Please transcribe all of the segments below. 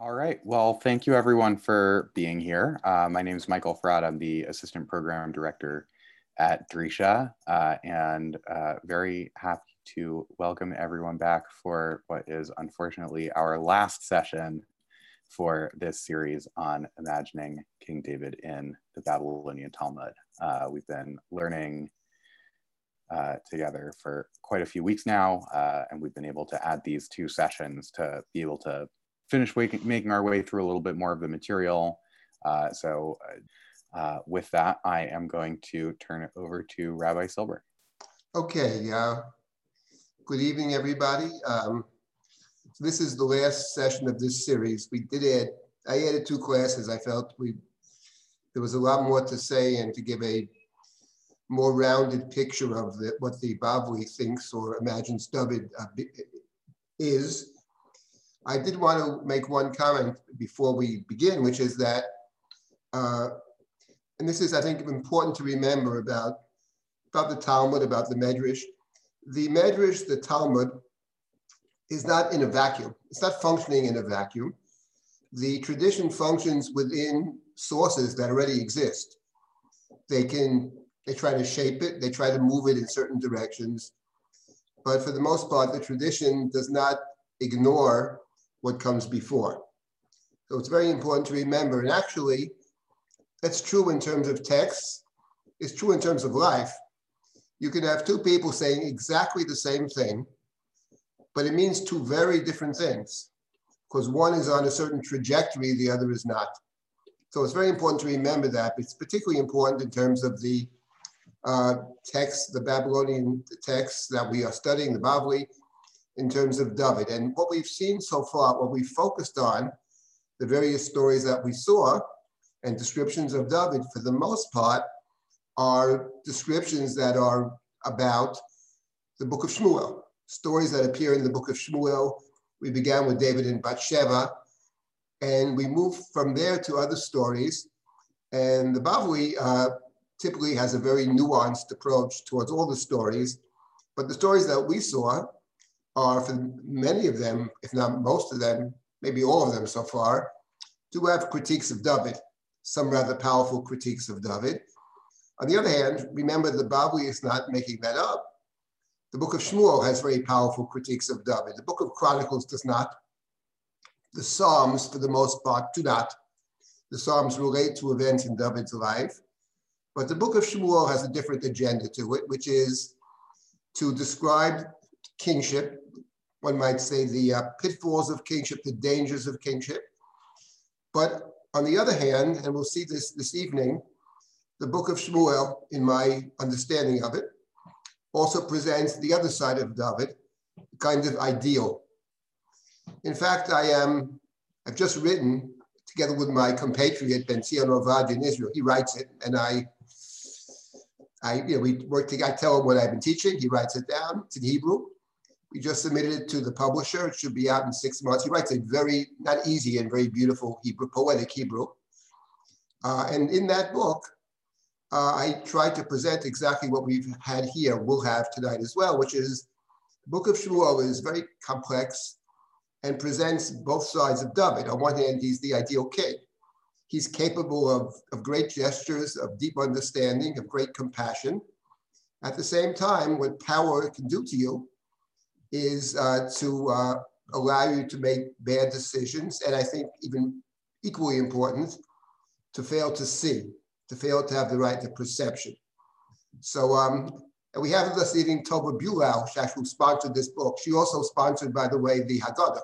All right. Well, thank you everyone for being here. Uh, my name is Michael Fraud. I'm the Assistant Program Director at Drisha uh, and uh, very happy to welcome everyone back for what is unfortunately our last session for this series on imagining King David in the Babylonian Talmud. Uh, we've been learning uh, together for quite a few weeks now, uh, and we've been able to add these two sessions to be able to finish making our way through a little bit more of the material. Uh, so uh, with that, I am going to turn it over to Rabbi Silber. Okay, uh, good evening, everybody. Um, this is the last session of this series. We did add, I added two classes. I felt we there was a lot more to say and to give a more rounded picture of the, what the Bavli thinks or imagines David uh, is. I did want to make one comment before we begin, which is that, uh, and this is, I think, important to remember about, about the Talmud, about the Medrash. The Medrash, the Talmud, is not in a vacuum. It's not functioning in a vacuum. The tradition functions within sources that already exist. They can, they try to shape it, they try to move it in certain directions. But for the most part, the tradition does not ignore what comes before. So it's very important to remember. And actually, that's true in terms of text, it's true in terms of life. You can have two people saying exactly the same thing, but it means two very different things because one is on a certain trajectory, the other is not. So it's very important to remember that. It's particularly important in terms of the uh, text, the Babylonian texts that we are studying, the Bavli, in terms of David. And what we've seen so far, what we focused on, the various stories that we saw and descriptions of David, for the most part, are descriptions that are about the book of Shmuel, stories that appear in the book of Shmuel. We began with David and Bathsheba, and we moved from there to other stories. And the Bavli uh, typically has a very nuanced approach towards all the stories, but the stories that we saw are for many of them, if not most of them, maybe all of them so far, do have critiques of David, some rather powerful critiques of David. On the other hand, remember the Bavli is not making that up. The book of Shmuel has very powerful critiques of David. The book of Chronicles does not. The Psalms, for the most part, do not. The Psalms relate to events in David's life. But the book of Shmuel has a different agenda to it, which is to describe kingship one might say, the uh, pitfalls of kingship, the dangers of kingship. But on the other hand, and we'll see this this evening, the book of Shmuel, in my understanding of it, also presents the other side of David, kind of ideal. In fact, I am, I've just written, together with my compatriot Ben Zion Ovadia in Israel, he writes it, and I, I, you know, we work together, I tell him what I've been teaching, he writes it down, it's in Hebrew, we just submitted it to the publisher. It should be out in six months. He writes a very, not easy and very beautiful Hebrew, poetic Hebrew. Uh, and in that book, uh, I tried to present exactly what we've had here, we'll have tonight as well, which is the book of Shmuel is very complex and presents both sides of David. On one hand, he's the ideal king. He's capable of, of great gestures, of deep understanding, of great compassion. At the same time, what power can do to you is uh, to uh, allow you to make bad decisions. And I think even equally important, to fail to see, to fail to have the right to perception. So um, and we have this evening Tova Bulau, who sponsored this book. She also sponsored, by the way, the Haggadah.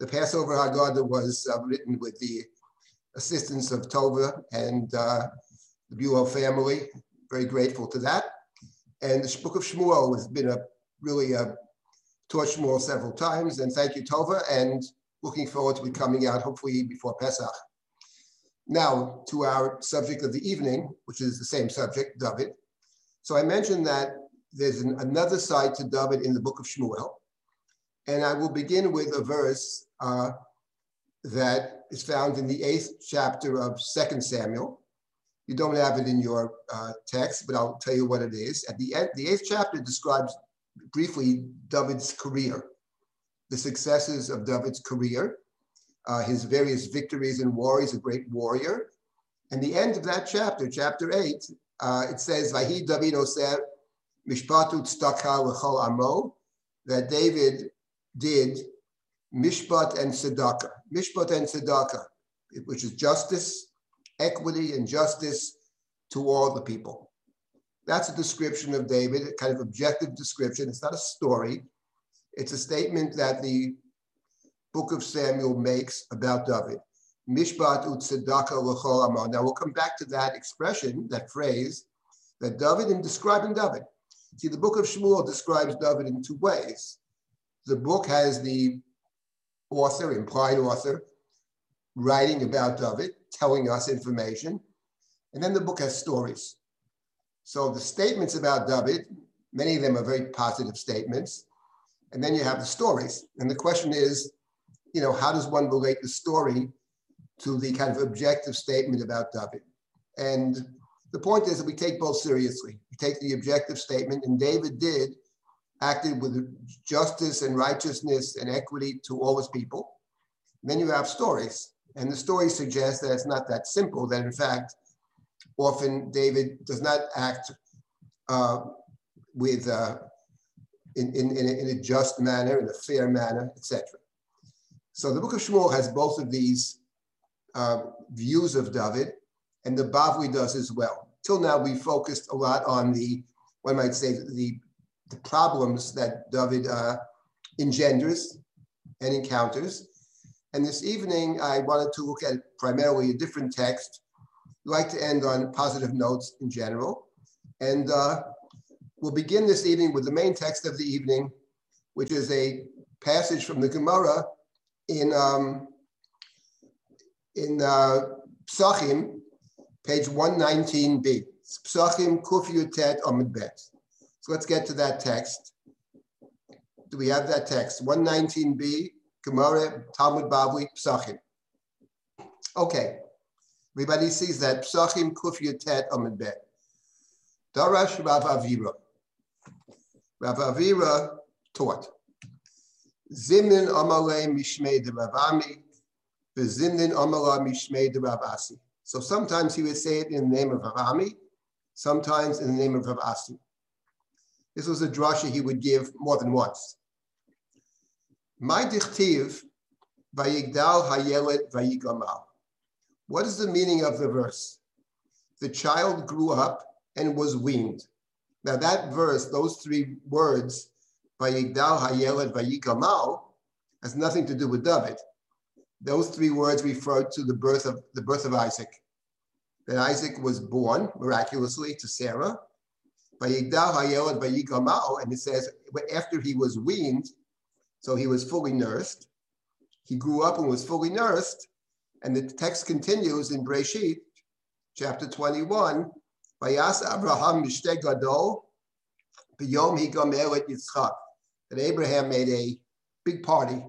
The Passover Haggadah was uh, written with the assistance of Tova and uh, the Bulau family. Very grateful to that. And the book of Shmuel has been a really a Shmuel several times. And thank you, Tova, and looking forward to it coming out hopefully before Pesach. Now to our subject of the evening, which is the same subject, David. So I mentioned that there's an, another side to David in the book of Shmuel. And I will begin with a verse uh, that is found in the eighth chapter of Second Samuel. You don't have it in your uh, text, but I'll tell you what it is. At the end, the eighth chapter describes briefly David's career, the successes of David's career. uh, his various victories and war. He's a great warrior. And the end of that chapter, chapter eight, uh, it says, "Vahi David Oseh mishpatu tzedakah l'chol amo," that David did mishpat and tzedakah, mishpat and tzedakah, which is justice, equity, and justice to all the people. That's a description of David, a kind of objective description. It's not a story. It's a statement that the book of Samuel makes about David. Mishpat utzedaka amon. Now we'll come back to that expression, that phrase, that David in describing David. See, the book of Shmuel describes David in two ways. The book has the author, implied author, writing about David, telling us information, and then the book has stories. So the statements about David, many of them are very positive statements, and then you have the stories. And the question is, you know, how does one relate the story to the kind of objective statement about David? And the point is that we take both seriously. We take the objective statement, and David did acted with justice and righteousness and equity to all his people. And then you have stories, and the stories suggest that it's not that simple. That in fact, often David does not act uh, with uh, in, in, in a, in, a, just manner, in a fair manner, etc. So the book of Shmuel has both of these uh, views of David, and the Bavli does as well. Till now, we focused a lot on the, one might say, the, the problems that David uh, engenders and encounters. And this evening, I wanted to look at primarily a different text. Like to end on positive notes in general. And uh, we'll begin this evening with the main text of the evening, which is a passage from the Gemara in um, in uh, Psachim, page 119b. Psachim Kuf Yutet Amud Bet. So let's get to that text. Do we have that text? 119b, Gemara, Talmud Bavli, Psachim. Okay, everybody sees that. Psachim Kuf Yutet Amud Bet. Darash Rav Avira. Rav Avira taught. Zimnin Amale Mishmei de Rav Ami, Zimnin Amala Mishmei de Rav Asi. So sometimes he would say it in the name of Rav Ami, sometimes in the name of Rav Asi. This was a drasha he would give more than once. My dichtiv vayigdal hayeled vayigamal. What is the meaning of the verse? The child grew up and was weaned. Now that verse, those three words, Vayigdal Hayeled Vayigamal has nothing to do with David. Those three words refer to the birth of the birth of Isaac. That Isaac was born miraculously to Sarah. Vayigdal Hayeled Vayigamal, and it says after he was weaned, so he was fully nursed. He grew up and was fully nursed. And the text continues in Breshit, chapter 21. Vayas Abraham Mishte Gadol, B'yom Higamel et Yitzchak that Abraham made a big party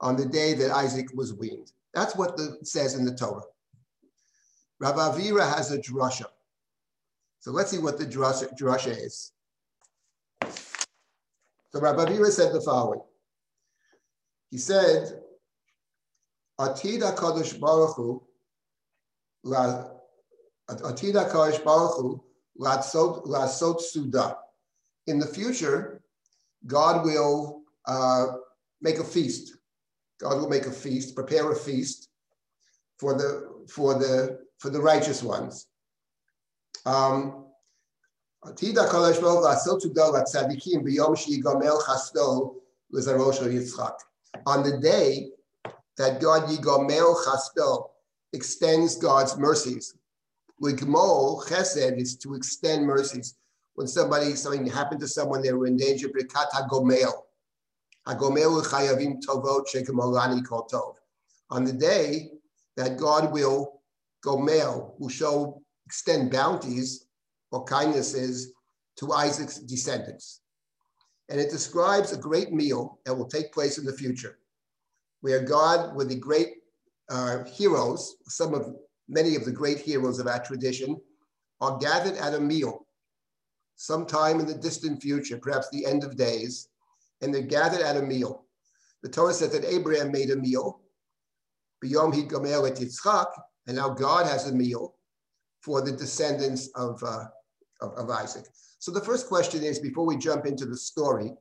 on the day that Isaac was weaned. That's what the, it says in the Torah. Rav Avira has a drasha. So let's see what the drasha, drasha is. So Rav Avira said the following. He said, Atid HaKadosh Baruch Hu, Atid HaKadosh Baruch Hu, Lasot Suda. In the future, God will uh, make a feast. God will make a feast, prepare a feast for the for the for the righteous ones. Um, on the day that God Yigomel Chaspel extends God's mercies. Ligmol Chesed is to extend mercies when somebody, something happened to someone, they were in danger, brikat hagomel. Hagomel chayavim tovot shekamolani kol tov. On the day that God will gomel, will show, extend bounties or kindnesses to Isaac's descendants. And it describes a great meal that will take place in the future, where God, with the great uh, heroes, some of many of the great heroes of our tradition, are gathered at a meal sometime in the distant future, perhaps the end of days, and they're gathered at a meal. The Torah says that Abraham made a meal, et Yitzchak, and now God has a meal for the descendants of, uh, of, of, Isaac. So the first question is, before we jump into the story,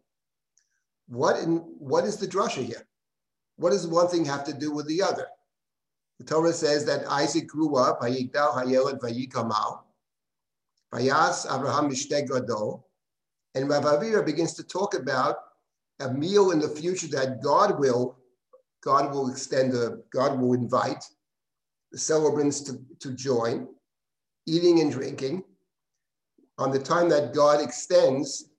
what, in, what is the drasha here? What does one thing have to do with the other? The Torah says that Isaac grew up, Abraham and Rav Avira begins to talk about a meal in the future that God will, God will extend, a, God will invite the celebrants to, to join, eating and drinking. On the time that God extends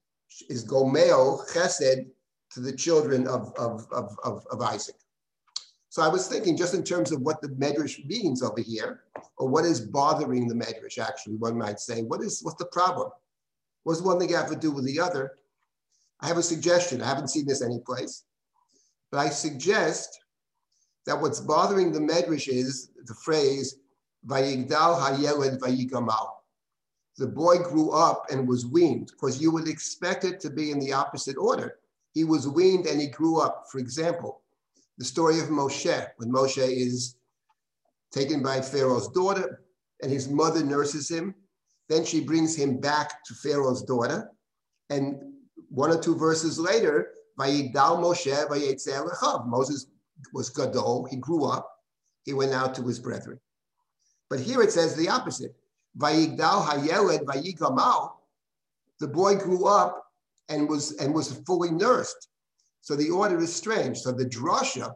is Gomel Chesed to the children of, of, of, of, of Isaac. So I was thinking just in terms of what the Medrash means over here, or what is bothering the Medrash, actually, one might say. What is what's the problem? What does one thing have to do with the other? I have a suggestion. I haven't seen this anyplace. But I suggest that what's bothering the Medrash is the phrase, Vayigdal Hayeled Vayigamal. The boy grew up and was weaned, because you would expect it to be in the opposite order. He was weaned and he grew up. For example, the story of Moshe, when Moshe is taken by Pharaoh's daughter and his mother nurses him. Then she brings him back to Pharaoh's daughter. And one or two verses later, Vayigdal Moshe Vayetzer Lechav. Moses was Gadol, he grew up, he went out to his brethren. But here it says the opposite. Vayigdal Hayeled Vayigamal. The boy grew up and was and was fully nursed. So the order is strange. So the drasha,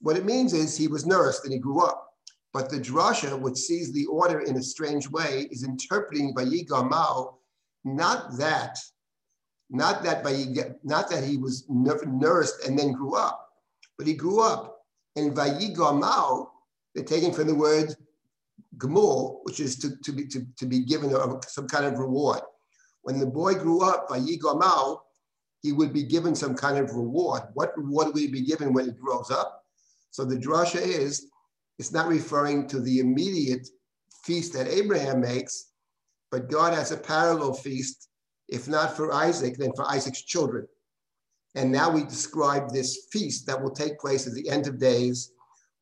what it means is he was nursed and he grew up. But the drasha, which sees the order in a strange way, is interpreting Vayigamal, not that, not that Vayiga, not that he was nursed and then grew up, but he grew up. And Vayigamal, they're taking from the word Gamul, which is to, to, be, to, to be given a, some kind of reward. When the boy grew up, Vayigamal, he would be given some kind of reward. What reward will he be given when he grows up? So the drasha is, it's not referring to the immediate feast that Abraham makes, but God has a parallel feast, if not for Isaac, then for Isaac's children. And now we describe this feast that will take place at the end of days,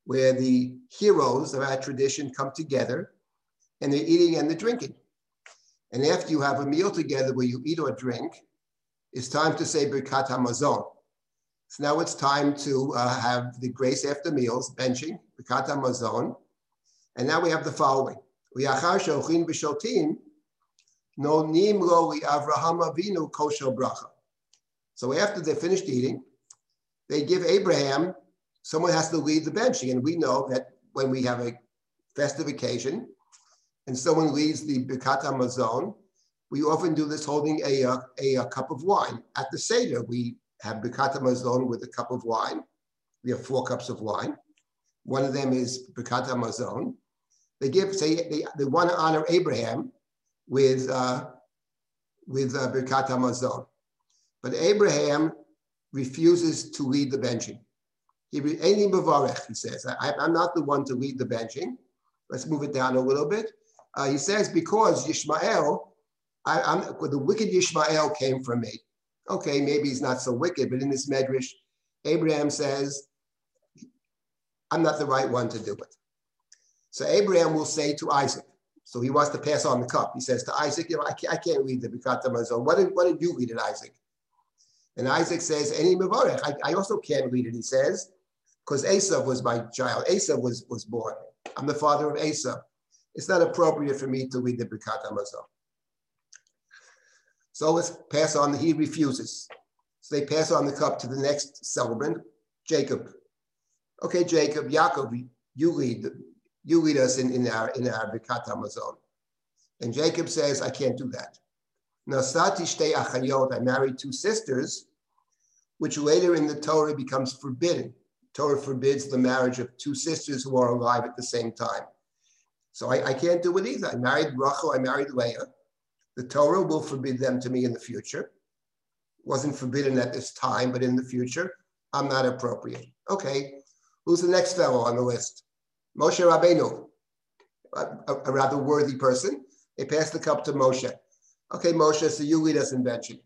where the heroes of our tradition come together and they're eating and they're drinking. And after you have a meal together where you eat or drink, it's time to say Birkat Hamazon. So now it's time to uh, have the grace after meals, benching, Birkat Hamazon. And now we have the following. Uyachar shochin b'shotim, no nim lo Avraham Avinu kosher bracha. So after they finished eating, they give Abraham, someone has to lead the benching. And we know that when we have a festive occasion and someone leads the Birkat Hamazon, we often do this holding a, a, a, a cup of wine. At the Seder, we have Birkat Hamazon with a cup of wine. We have four cups of wine. One of them is Birkat Hamazon. They give, say, they, they want to honor Abraham with, uh, with uh, Birkat Hamazon. But Abraham refuses to lead the benching. He, he says, I, I'm not the one to lead the benching. Let's move it down a little bit. Uh, he says, because Yishmael I, the wicked Ishmael came from me. Okay, maybe he's not so wicked, but in this medrash, Abraham says, I'm not the right one to do it. So Abraham will say to Isaac, so he wants to pass on the cup. He says to Isaac, you know, I can't, I can't read the Birkat Hamazon. What did, what did you read it, Isaac? And Isaac says, Any. I, I also can't read it, he says, because Esav was my child. Esav was, was born. I'm the father of Esav. It's not appropriate for me to read the Birkat Hamazon. So let's pass on, he refuses. So they pass on the cup to the next celebrant, Jacob. Okay, Jacob, Yaakov, you lead, you lead us in, in our in our Birkat Hamazon. And Jacob says, I can't do that. Nasati shtei achayot, I married two sisters, which later in the Torah becomes forbidden. Torah forbids the marriage of two sisters who are alive at the same time. So I, I can't do it either. I married Rachel, I married Leah. The Torah will forbid them to me in the future. Wasn't forbidden at this time, but in the future, I'm not appropriate. Okay, who's the next fellow on the list? Moshe Rabbeinu, a, a rather worthy person. They pass the cup to Moshe. Okay, Moshe, so you lead us in benching.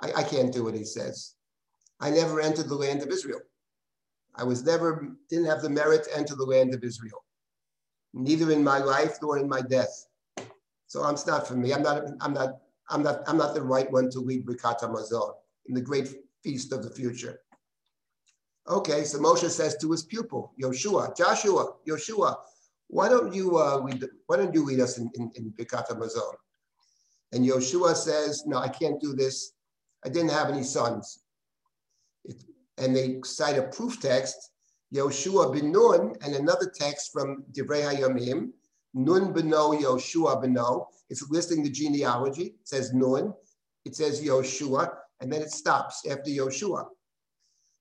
I, I can't do it, he says. I never entered the land of Israel. I was never, didn't have the merit to enter the land of Israel, neither in my life nor in my death. So it's not for me. I'm not, I'm not, I'm not, I'm not the right one to lead Birkat HaMazon in the great feast of the future. Okay, so Moshe says to his pupil, Yoshua, Joshua, Yoshua, why don't you uh, lead, why don't you lead us in, in, in Birkat? And Yoshua says, no, I can't do this. I didn't have any sons. It, and they cite a proof text, Yoshua ben Nun, and another text from Divrei HaYamim, Nun beno Yoshua beno. It's listing the genealogy. It says Nun. It says Yoshua, and then it stops after Yoshua.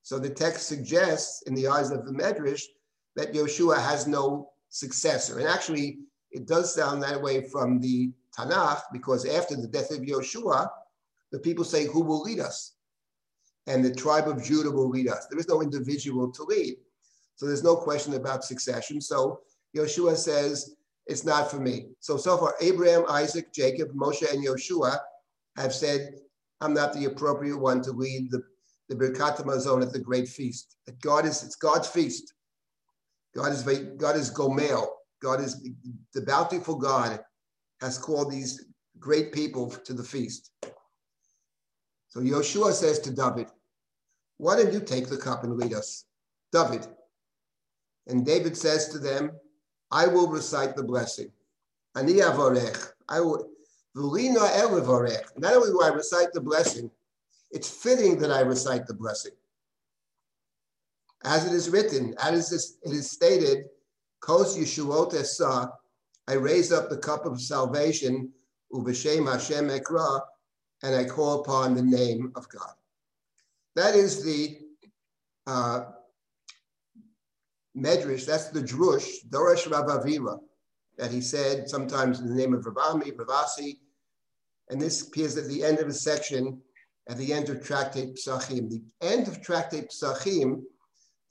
So the text suggests, in the eyes of the Medrash, that Yoshua has no successor. And actually, it does sound that way from the Tanakh, because after the death of Yoshua, the people say, Who will lead us? And the tribe of Judah will lead us. There is no individual to lead. So there's no question about succession. So Yeshua says, It's not for me. So, so far, Abraham, Isaac, Jacob, Moshe, and Yeshua have said, I'm not the appropriate one to lead the, the Birkat Hamazon at the great feast. That God is, it's God's feast. God is, God is Gomel. God is the bountiful God has called these great people to the feast. So Yeshua says to David, why don't you take the cup and lead us? David. And David says to them, I will recite the blessing. Ani avarech. I will. Not only will I recite the blessing, it's fitting that I recite the blessing. As it is written, as it is stated, Kos Yeshuot Esa, I raise up the cup of salvation, Uvashem Hashem Ekra, and I call upon the name of God. That is the uh, Medrash, that's the Drush, Dorosh Rav Avira, that he said sometimes in the name of Rav Ami, Ravasi, and this appears at the end of a section, at the end of Tractate Psachim. The end of Tractate Psachim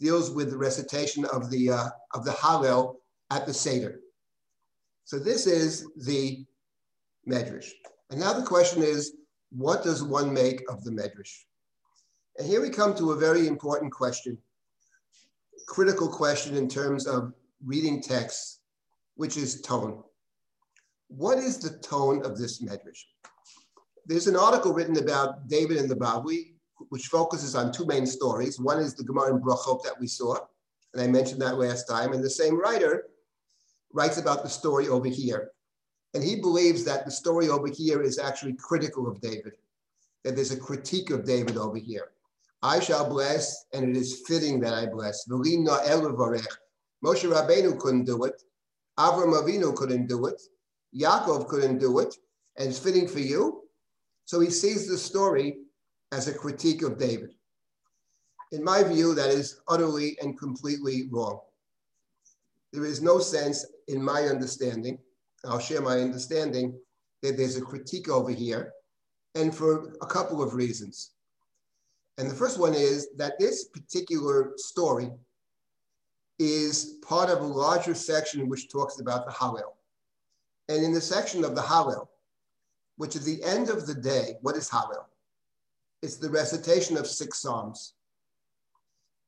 deals with the recitation of the, uh, of the Hallel at the Seder. So this is the Medrash. And now the question is, what does one make of the Medrash? And here we come to a very important question, critical question in terms of reading texts, which is tone. What is the tone of this Medrash? There's an article written about David and the Bavli, which focuses on two main stories. One is the Gemara in Brachot that we saw, and I mentioned that last time. And the same writer writes about the story over here. And he believes that the story over here is actually critical of David, that there's a critique of David over here. I shall bless, and it is fitting that I bless. Moshe Rabbeinu couldn't do it. Avram Avinu couldn't do it. Yaakov couldn't do it. And it's fitting for you. So he sees the story as a critique of David. In my view, that is utterly and completely wrong. There is no sense in my understanding, I'll share my understanding, that there's a critique over here, and for a couple of reasons. And the first one is that this particular story is part of a larger section which talks about the Hallel. And in the section of the Hallel, which is the end of the day, what is Hallel? It's the recitation of six Psalms.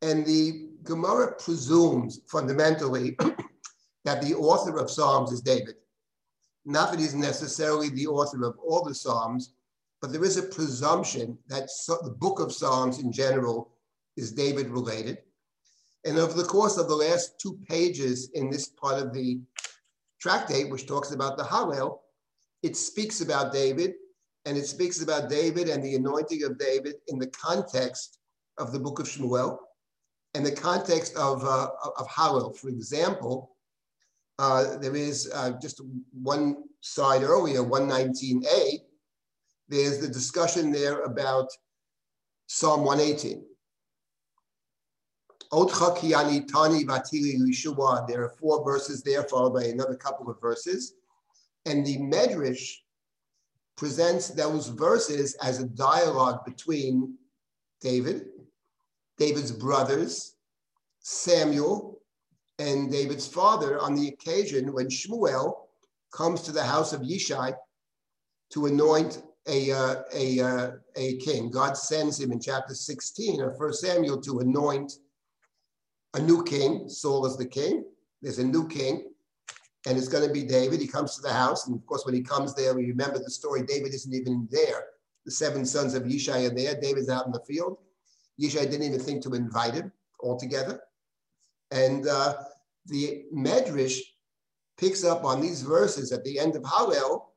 And the Gemara presumes fundamentally that the author of Psalms is David. Not that he's necessarily the author of all the Psalms, but there is a presumption that so, the book of Psalms in general is David related. And over the course of the last two pages in this part of the tractate, which talks about the Hallel, it speaks about David, and it speaks about David and the anointing of David in the context of the book of Shmuel and the context of, uh, of Hallel. For example, uh, there is uh, just one side earlier, 119a, there's the discussion there about Psalm 118. There are four verses there, followed by another couple of verses. And the Medrash presents those verses as a dialogue between David, David's brothers, Samuel, and David's father on the occasion when Shmuel comes to the house of Yishai to anoint a, uh, a, uh, a king. God sends him in chapter 16 of 1 Samuel to anoint a new king. Saul is the king. There's a new king, and it's going to be David. He comes to the house, and of course, when he comes there, we remember the story. David isn't even there. The seven sons of Yishai are there. David's out in the field. Yishai didn't even think to invite him altogether. And uh, the Medrash picks up on these verses at the end of Hallel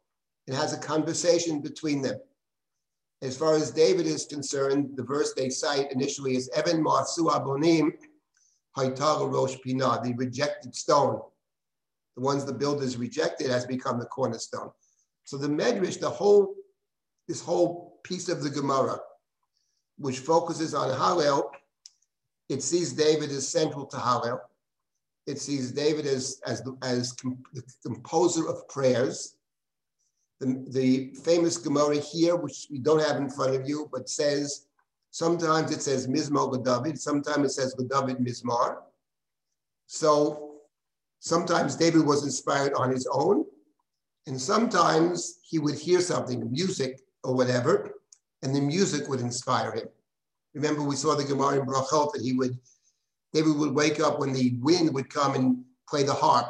and has a conversation between them. As far as David is concerned, the verse they cite initially is Evan Marsu Abonim Haitara Rosh Pinah, the rejected stone. The ones the builders rejected has become the cornerstone. So the Medrash, the whole, this whole piece of the Gemara, which focuses on Hallel, it sees David as central to Hallel. It sees David as, as, as the composer of prayers. The, the famous Gemara here, which we don't have in front of you, but says, sometimes it says Mizmor David, sometimes it says David Mizmar. So sometimes David was inspired on his own, and sometimes he would hear something, music or whatever, and the music would inspire him. Remember, we saw the Gemara in Brachot that he would, David would wake up when the wind would come and play the harp,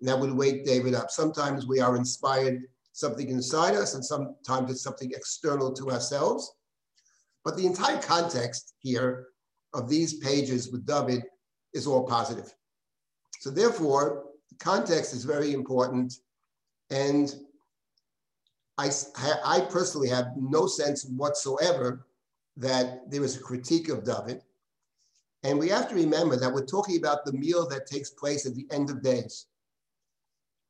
and that would wake David up. Sometimes we are inspired something inside us, and sometimes it's something external to ourselves. But the entire context here of these pages with David is all positive. So therefore, the context is very important. And I, I personally have no sense whatsoever that there is a critique of David. And we have to remember that we're talking about the meal that takes place at the end of days.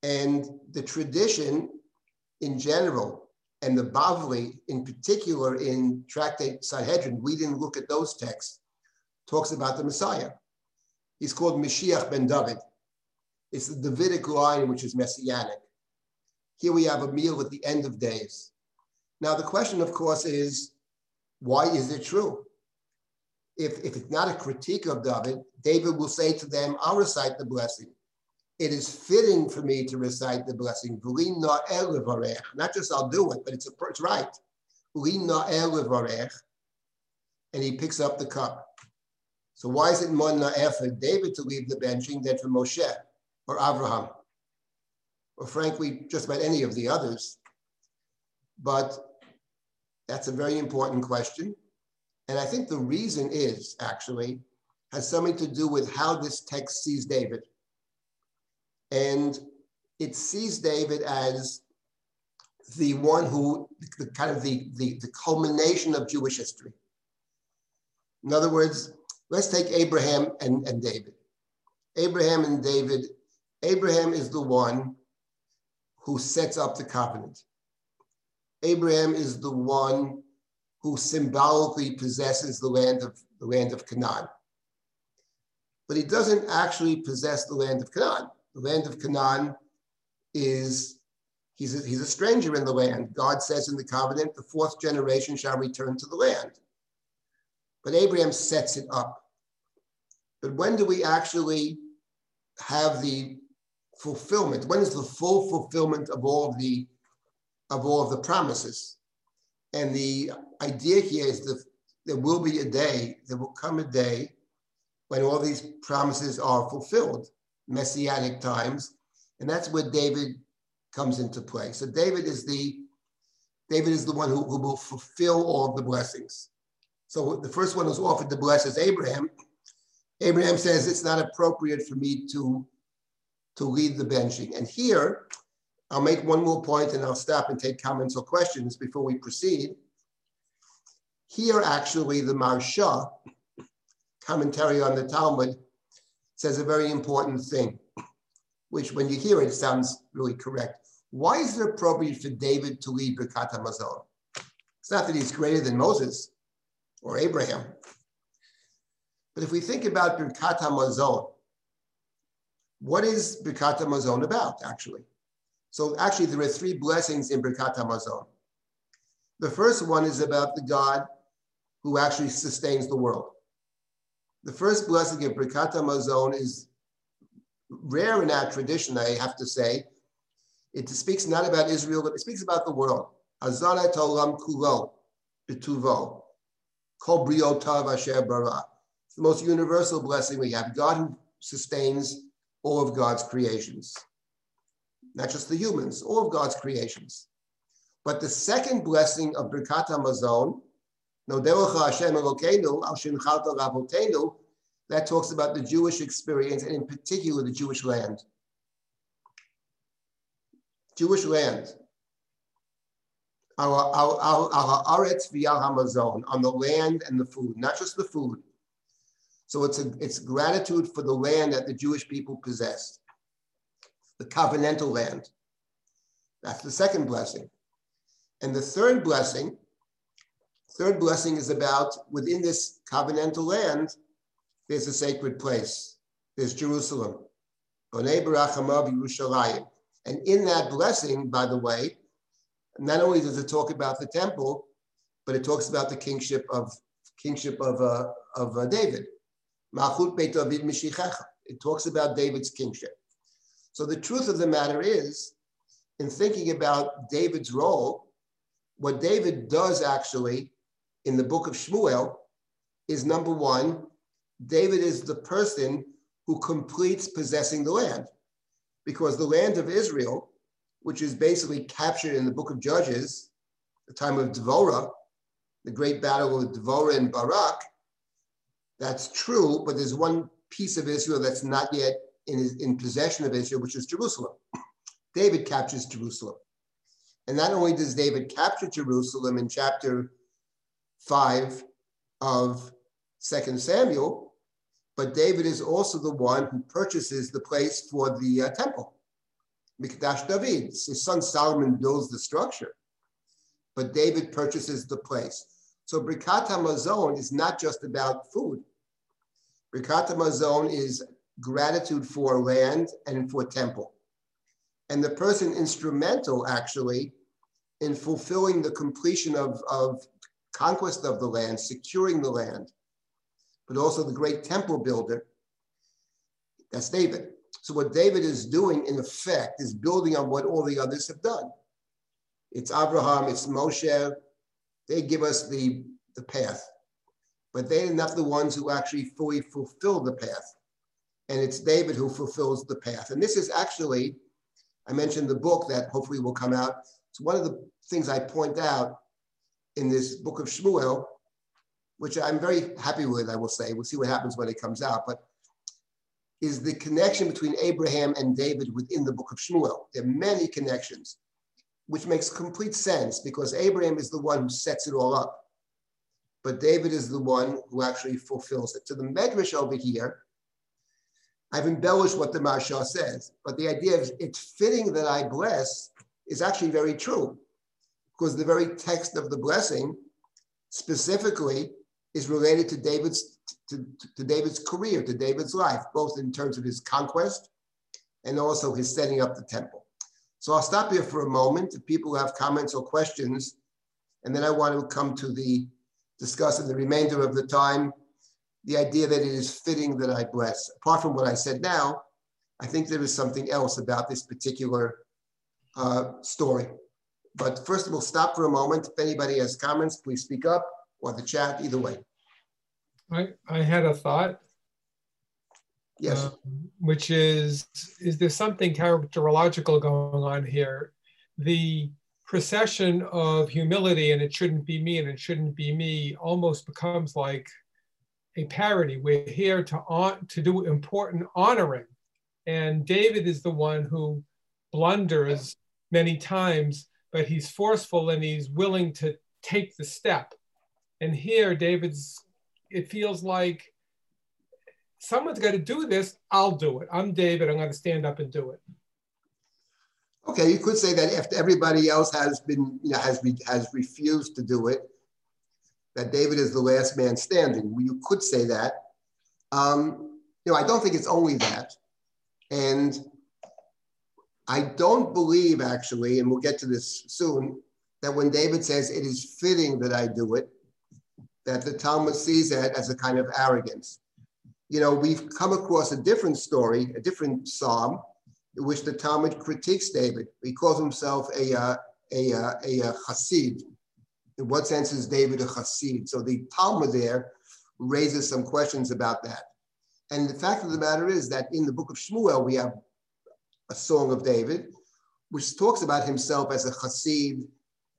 And the tradition in general, and the Bavli in particular in Tractate Sanhedrin, we didn't look at those texts, talks about the Messiah. He's called Mashiach ben David. It's the Davidic line, which is messianic. Here we have a meal at the end of days. Now, the question, of course, is why is it true? If, if it's not a critique of David, David will say to them, I'll recite the blessing it is fitting for me to recite the blessing. Not just I'll do it, but it's, a, it's right. And he picks up the cup. So why is it more na'eh for David to leave the benching than for Moshe or Abraham? Or frankly, just about any of the others. But that's a very important question. And I think the reason is actually has something to do with how this text sees David. And it sees David as the one who, the, kind of the, the, the culmination of Jewish history. In other words, let's take Abraham and, and David. Abraham and David, Abraham is the one who sets up the covenant. Abraham is the one who symbolically possesses the land of the land of Canaan. But he doesn't actually possess the land of Canaan the land of Canaan is, he's a, he's a stranger in the land. God says in the covenant, the fourth generation shall return to the land. But Abraham sets it up. But when do we actually have the fulfillment? When is the full fulfillment of all of the of all of the promises? And the idea here is that there will be a day, there will come a day when all these promises are fulfilled messianic times. And that's where David comes into play. So David is the David is the one who, who will fulfill all of the blessings. So the first one who's offered to bless is Abraham. Abraham says it's not appropriate for me to, to lead the benching. And here, I'll make one more point and I'll stop and take comments or questions before we proceed. Here, actually, the Maharsha, commentary on the Talmud, says a very important thing, which when you hear it, sounds really correct. Why is it appropriate for David to lead Birkat HaMazon? It's not that he's greater than Moses or Abraham. But if we think about Birkat HaMazon, what is Birkat HaMazon about, actually? So actually, there are three blessings in Birkat HaMazon. The first one is about the God who actually sustains the world. The first blessing of Birkat Hamazon is rare in our tradition, I have to say. It speaks not about Israel, but it speaks about the world. Hazarat olam kulo b'tuvo, kol briotav asher bara. It's the most universal blessing we have. God who sustains all of God's creations, not just the humans, all of God's creations. But the second blessing of Birkat Hamazon, Hashem Elokeinu, Al Shinchalta that talks about the Jewish experience and in particular the Jewish land. Jewish land. Our our our, our Aretz Hamazon, on the land and the food, not just the food. So it's, a, it's gratitude for the land that the Jewish people possessed, the covenantal land. That's the second blessing. And the third blessing, third blessing is about within this covenantal land, there's a sacred place. There's Jerusalem. And in that blessing, by the way, not only does it talk about the temple, but it talks about the kingship of kingship of, uh, of uh, David. It talks about David's kingship. So the truth of the matter is, in thinking about David's role, what David does actually in the book of Shmuel is number one, David is the person who completes possessing the land. Because the land of Israel, which is basically captured in the book of Judges, the time of Devorah, the great battle of Devorah and Barak, that's true, but there's one piece of Israel that's not yet in, in possession of Israel, which is Jerusalem. David captures Jerusalem. And not only does David capture Jerusalem in chapter 5 of 2 Samuel, but David is also the one who purchases the place for the uh, temple. Mikdash David, his son Solomon builds the structure, but David purchases the place. So Birkat Hamazon is not just about food. Birkat Hamazon is gratitude for land and for temple and the person instrumental actually in fulfilling the completion of, of conquest of the land, securing the land, but also the great temple builder, that's David. So what David is doing in effect is building on what all the others have done. It's Abraham, it's Moshe, they give us the, the path, but they're not the ones who actually fully fulfill the path. And it's David who fulfills the path. And this is actually I mentioned the book that hopefully will come out. It's one of the things I point out in this book of Shmuel, which I'm very happy with, I will say, we'll see what happens when it comes out, but is the connection between Abraham and David within the book of Shmuel. There are many connections, which makes complete sense because Abraham is the one who sets it all up. But David is the one who actually fulfills it. So the Medrash over here I've embellished what the Maharsha says, but the idea of it's fitting that I bless is actually very true because the very text of the blessing specifically is related to David's to, to David's career, to David's life, both in terms of his conquest and also his setting up the temple. So I'll stop here for a moment if people have comments or questions, and then I want to come to the discuss in the remainder of the time the idea that it is fitting that I bless. Apart from what I said now, I think there is something else about this particular uh, story. But first, we'll stop for a moment. If anybody has comments, please speak up or the chat, either way. I, I had a thought. Yes. Uh, which is, is there something characterological going on here? The procession of humility and it shouldn't be me and it shouldn't be me almost becomes like a parody. We're here to on, to do important honoring, and David is the one who blunders many times, but he's forceful and he's willing to take the step. And here, David's. It feels like someone's got to do this. I'll do it. I'm David. I'm going to stand up and do it. Okay, you could say that if everybody else has been, you know, has has refused to do it, that David is the last man standing. You could say that. Um, you know, I don't think it's only that. And I don't believe actually, and we'll get to this soon, that when David says it is fitting that I do it, that the Talmud sees that as a kind of arrogance. You know, we've come across a different story, a different psalm, in which the Talmud critiques David. He calls himself a, uh, a, uh, a, a, a Hasid, in what sense is David a Chassid? So the Talmud there raises some questions about that. And the fact of the matter is that in the book of Shmuel, we have a song of David, which talks about himself as a chassid,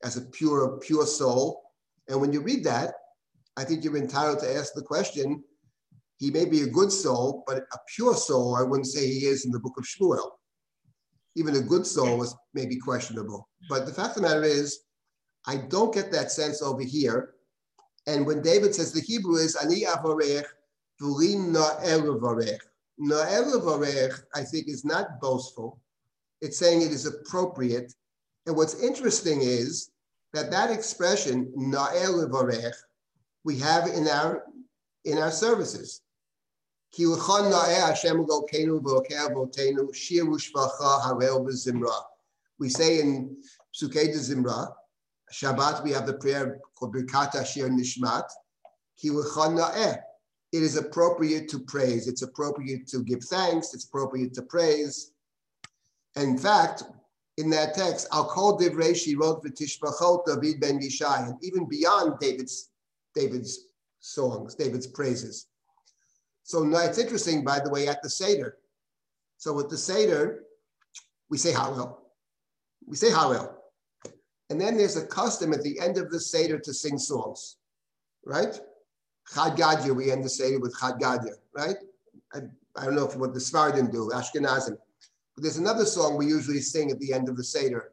as a pure, pure soul. And when you read that, I think you're entitled to ask the question, he may be a good soul, but a pure soul, I wouldn't say he is in the book of Shmuel. Even a good soul is maybe questionable. But the fact of the matter is, I don't get that sense over here. And when David says the Hebrew is Ani avarech v'li na'el Na'el varech, I think, is not boastful. It's saying it is appropriate. And what's interesting is that that expression na'el varech we have in our in our services. We say in Psukei de Zimra, Shabbat, we have the prayer Birkat Hashir Nishmat. It is appropriate to praise. It's appropriate to give thanks. It's appropriate to praise. in fact, in that text, I'll call Divrei Shirot v'tishbachot David ben Yishai, and even beyond David's David's songs, David's praises. So now it's interesting, by the way, at the Seder. So with the Seder, we say Hallel. We say Hallel. And then there's a custom at the end of the Seder to sing songs, right? Chad Gadya, we end the Seder with Chad Gadya, right? I, I don't know if what the Sephardim do, Ashkenazim. But there's another song we usually sing at the end of the Seder.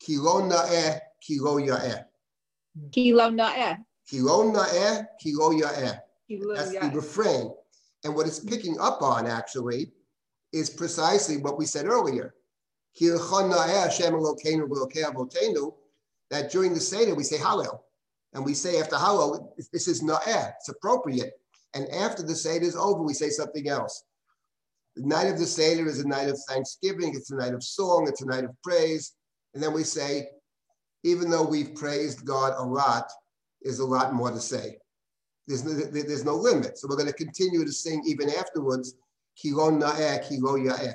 Kilo na'eh, kilo ya'eh. Kilo na'eh. Kilo na'eh, kilo ya'eh. That's the refrain. And what it's picking up on actually is precisely what we said earlier. That during the Seder we say Hallel. And we say after Hallel, this is Na'eh, it's appropriate. And after the Seder is over, we say something else. The night of the Seder is a night of thanksgiving, it's a night of song, it's a night of praise. And then we say, even though we've praised God a lot, there's a lot more to say. There's no, there's no limit. So we're going to continue to sing even afterwards. Kilon na'eh, kilo ya'eh.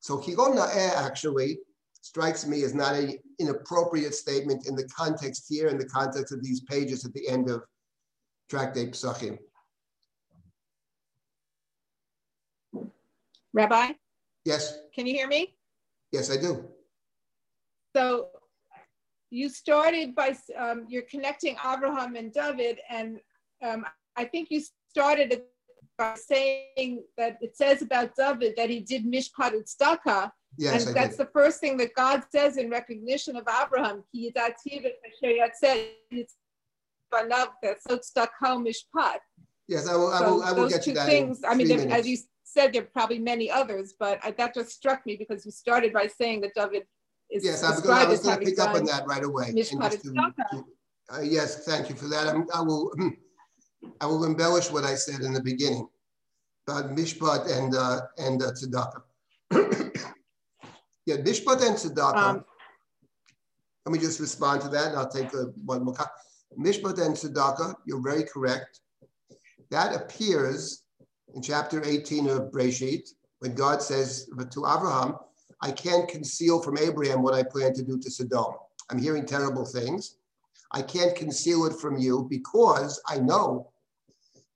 So kilon na'eh actually strikes me as not an inappropriate statement in the context here, in the context of these pages at the end of Tractate Psachim. Rabbi? Yes. Can you hear me? Yes, I do. So you started by, um, you're connecting Abraham and David, and um, I think you started by saying that it says about David that he did mishpat tzedakah. Yes, and I that's did. the first thing that God says in recognition of Abraham. Yes, I will. I will. I will get two to that. Things. I mean, minutes. as you said, there are probably many others, but I, that just struck me because you started by saying that David is yes, I was going to pick up on that right away. To, uh, yes, thank you for that. I'm, I will. I will embellish what I said in the beginning about mishpat and uh, and uh, tzedakah. yeah, mishpat and tzedakah. Um, let me just respond to that, and I'll take a, one more. Mishpat and tzedakah. You're very correct. That appears in chapter 18 of Breshit when God says to Abraham, "I can't conceal from Abraham what I plan to do to Sodom. I'm hearing terrible things." I can't conceal it from you because I know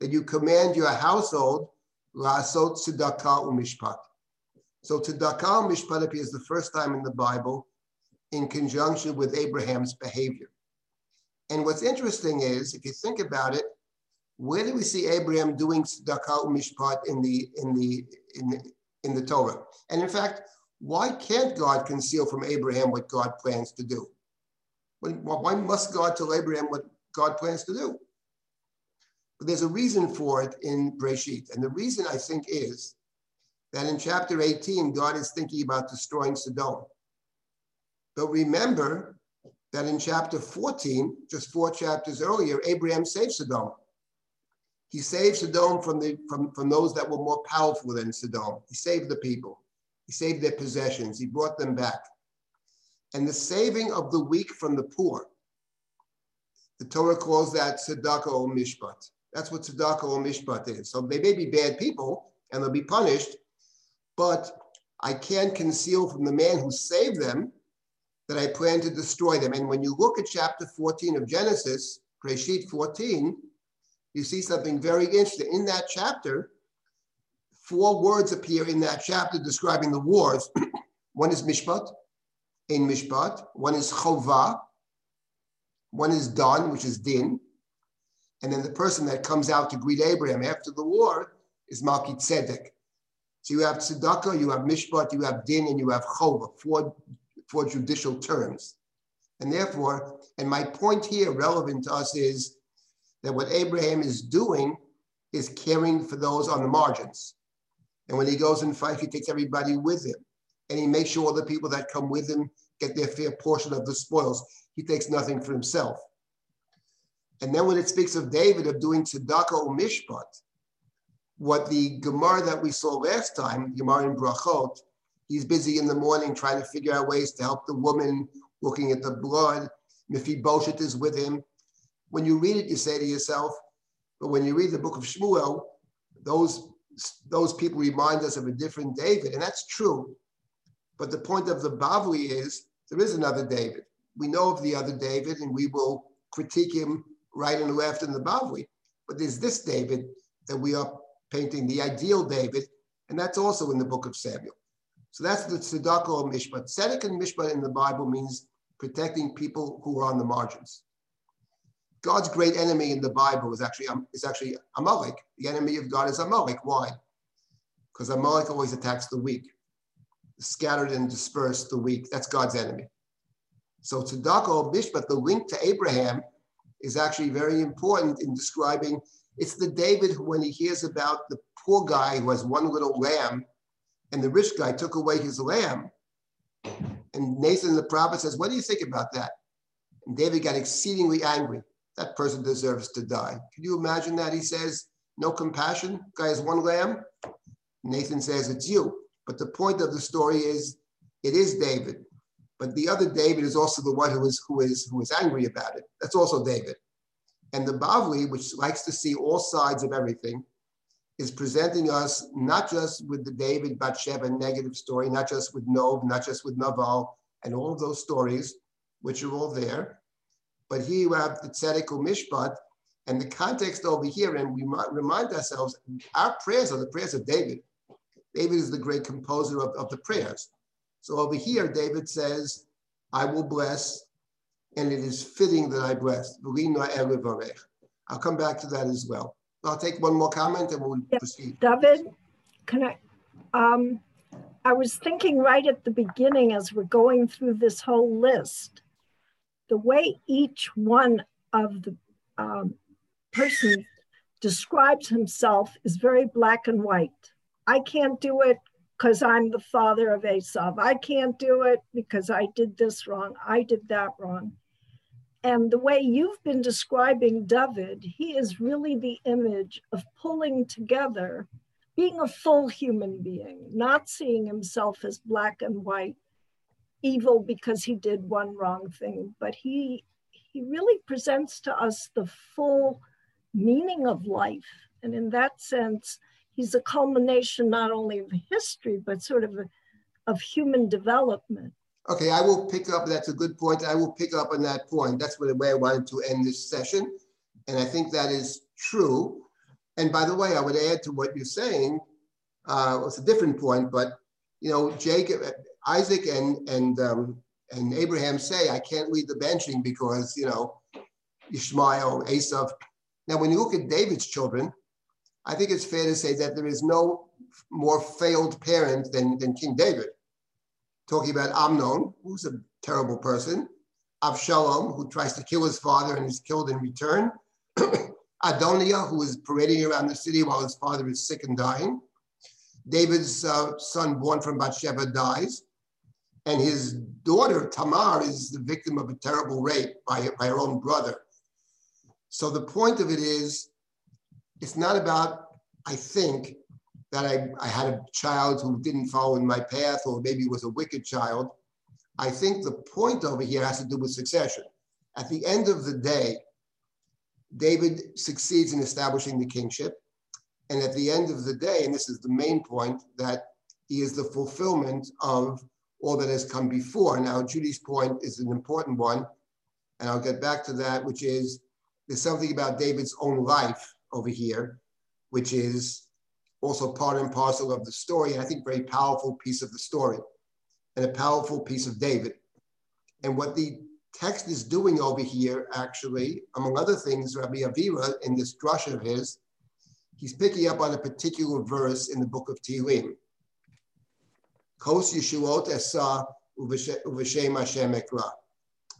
that you command your household la'asot tzedakah u'mishpat. So tzedakah u'mishpat appears the first time in the Bible in conjunction with Abraham's behavior. And what's interesting is, if you think about it, where do we see Abraham doing tzedakah u'mishpat in the in the in the, in the Torah? And in fact, why can't God conceal from Abraham what God plans to do? Why must God tell Abraham what God plans to do? But there's a reason for it in Breshit. And the reason I think is that in chapter 18, God is thinking about destroying Sodom. But remember that in chapter 14, just four chapters earlier, Abraham saved Sodom. He saved Sodom from, the, from, from those that were more powerful than Sodom. He saved the people. He saved their possessions. He brought them back. And the saving of the weak from the poor, the Torah calls that tzedakah or mishpat. That's what tzedakah or mishpat is. So they may be bad people and they'll be punished, but I can't conceal from the man who saved them that I plan to destroy them. And when you look at chapter 14 of Genesis, Breshit 14, you see something very interesting. In that chapter, four words appear in that chapter describing the wars. one is mishpat, in mishpat. One is chovah. One is dan, which is din. And then the person that comes out to greet Abraham after the war is Malki Tzedek. So you have tzedakah, you have mishpat, you have din, and you have chovah, four, four judicial terms. And therefore, and my point here relevant to us is that what Abraham is doing is caring for those on the margins. And when he goes and fights, he takes everybody with him. And he makes sure all the people that come with him get their fair portion of the spoils. He takes nothing for himself. And then when it speaks of David of doing tzedakah or mishpat, what the Gemara that we saw last time, Gemara in Brachot, he's busy in the morning trying to figure out ways to help the woman looking at the blood. Mephibosheth is with him. When you read it, you say to yourself, but when you read the book of Shmuel, those, those people remind us of a different David, and that's true. But the point of the Bavli is there is another David. We know of the other David, and we will critique him right and left in the Bavli. But there's this David that we are painting, the ideal David, and that's also in the book of Samuel. So that's the tzedakah or mishpat. Tzedek and mishpat in the Bible means protecting people who are on the margins. God's great enemy in the Bible is actually um, is actually Amalek. The enemy of God is Amalek. Why? Because Amalek always attacks the weak, scattered and dispersed the weak. That's God's enemy. So tzedakah mishpat, the link to Abraham, is actually very important in describing. It's the David who, when he hears about the poor guy who has one little lamb, and the rich guy took away his lamb, and Nathan the prophet says, What do you think about that? And David got exceedingly angry. That person deserves to die. Can you imagine that? He says, No compassion. Guy has one lamb. Nathan says, It's you. But the point of the story is, it is David. But the other David is also the one who is who is who is angry about it. That's also David. And the Bavli, which likes to see all sides of everything, is presenting us not just with the David Bathsheba negative story, not just with Nov, not just with Naval, and all of those stories, which are all there, but here you have the Tzedek Mishpat, and the context over here, and we might remind ourselves, our prayers are the prayers of David. David is the great composer of, of the prayers. So over here, David says, I will bless, and it is fitting that I bless. I'll come back to that as well. I'll take one more comment and we'll yeah. proceed. David, can I? Um, I was thinking right at the beginning as we're going through this whole list, the way each one of the um, persons describes himself is very black and white. I can't do it because I'm the father of Esav. I can't do it because I did this wrong. I did that wrong. And the way you've been describing David, he is really the image of pulling together, being a full human being, not seeing himself as black and white, evil because he did one wrong thing, but he he really presents to us the full meaning of life. And in that sense, he's a culmination not only of history, but sort of a, of human development. Okay, I will pick up. That's a good point. I will pick up on that point. That's the way I wanted to end this session. And I think that is true. And by the way, I would add to what you're saying. Uh, it's a different point, but you know, Jacob, Isaac, and and um, and Abraham say, "I can't lead the benching because you know, Ishmael, Esav." Now, when you look at David's children, I think it's fair to say that there is no more failed parent than, than King David talking about Amnon, who's a terrible person, Avshalom, who tries to kill his father and is killed in return, Adoniah, who is parading around the city while his father is sick and dying. David's uh, son, born from Bathsheba, dies. And his daughter, Tamar, is the victim of a terrible rape by, by her own brother. So the point of it is, it's not about, I think, that I, I had a child who didn't follow in my path or maybe was a wicked child. I think the point over here has to do with succession. At the end of the day, David succeeds in establishing the kingship. And at the end of the day, and this is the main point, that he is the fulfillment of all that has come before. Now, Judy's point is an important one, and I'll get back to that, which is there's something about David's own life over here, which is also part and parcel of the story, and I think very powerful piece of the story, and a powerful piece of David. And what the text is doing over here, actually, among other things, Rabbi Avira, in this drush of his, he's picking up on a particular verse in the book of Tehillim. Kos Yeshuot Esa Uveshem Hashem Ekra.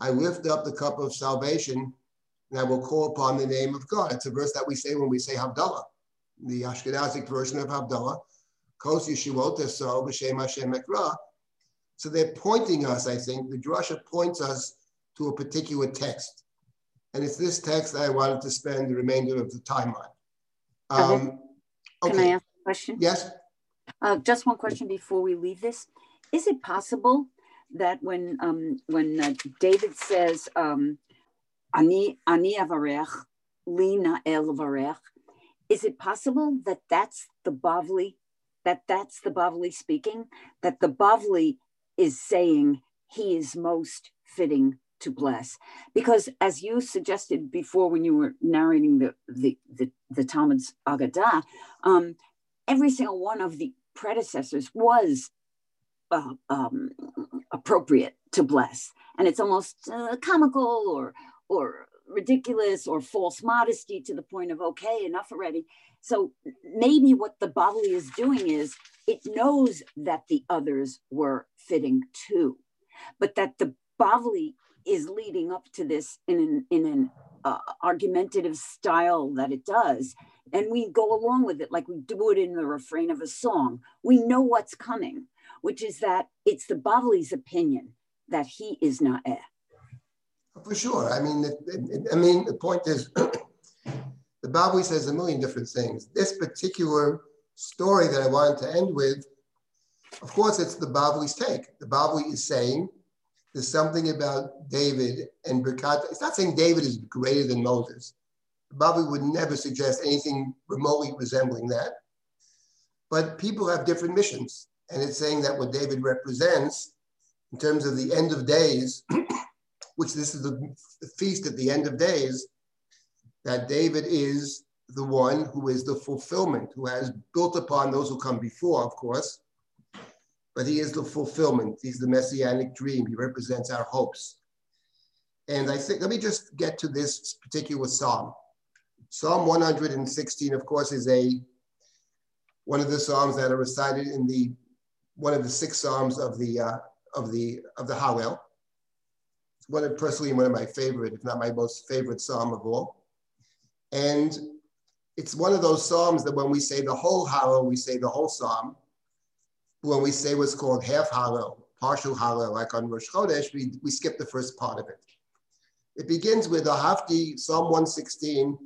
I lift up the cup of salvation and I will call upon the name of God. It's a verse that we say when we say Havdalah, the Ashkenazic version of Havdalah. Kos Yeshuot Uveshem Hashem Ekra. So they're pointing us, I think, the drasha points us to a particular text. And it's this text that I wanted to spend the remainder of the time on. Um, okay. Can I ask a question? Yes. Uh, just one question before we leave this. Is it possible that when um, when uh, David says, um, "Ani ani avarech, lina el varech," is it possible that that's the Bavli, that that's the Bavli speaking, that the Bavli is saying he is most fitting to bless? Because as you suggested before when you were narrating the the the, the talmud's agadah um, every single one of the predecessors was uh, um, appropriate to bless. And it's almost uh, comical or or ridiculous or false modesty to the point of okay enough already so maybe what the Bavli is doing is it knows that the others were fitting too but that the Bavli is leading up to this in an, in an uh, argumentative style that it does. And we go along with it like we do it in the refrain of a song. We know what's coming, which is that it's the Bavli's opinion that he is not eh. For sure. I mean, it, it, I mean, the point is, the Bavli says a million different things. This particular story that I wanted to end with, of course, it's the Bavli's take. The Bavli is saying there's something about David and Birkat. It's not saying David is greater than Moses. The Bavli would never suggest anything remotely resembling that. But people have different missions. And it's saying that what David represents in terms of the end of days, which this is the, feast at the end of days, that David is the one who is the fulfillment, who has built upon those who come before, of course, but he is the fulfillment. He's the messianic dream. He represents our hopes. And I think, let me just get to this particular psalm. Psalm 116, of course, is a one of the psalms that are recited in the one of the six psalms of the uh, of the of the Hallel. One personally one of my favorite, if not my most favorite psalm of all. And it's one of those psalms that when we say the whole Hallel, we say the whole psalm when we say what's called half Hallel, partial Hallel, like on Rosh Chodesh, we, we skip the first part of it. It begins with Ahavti, Psalm 116,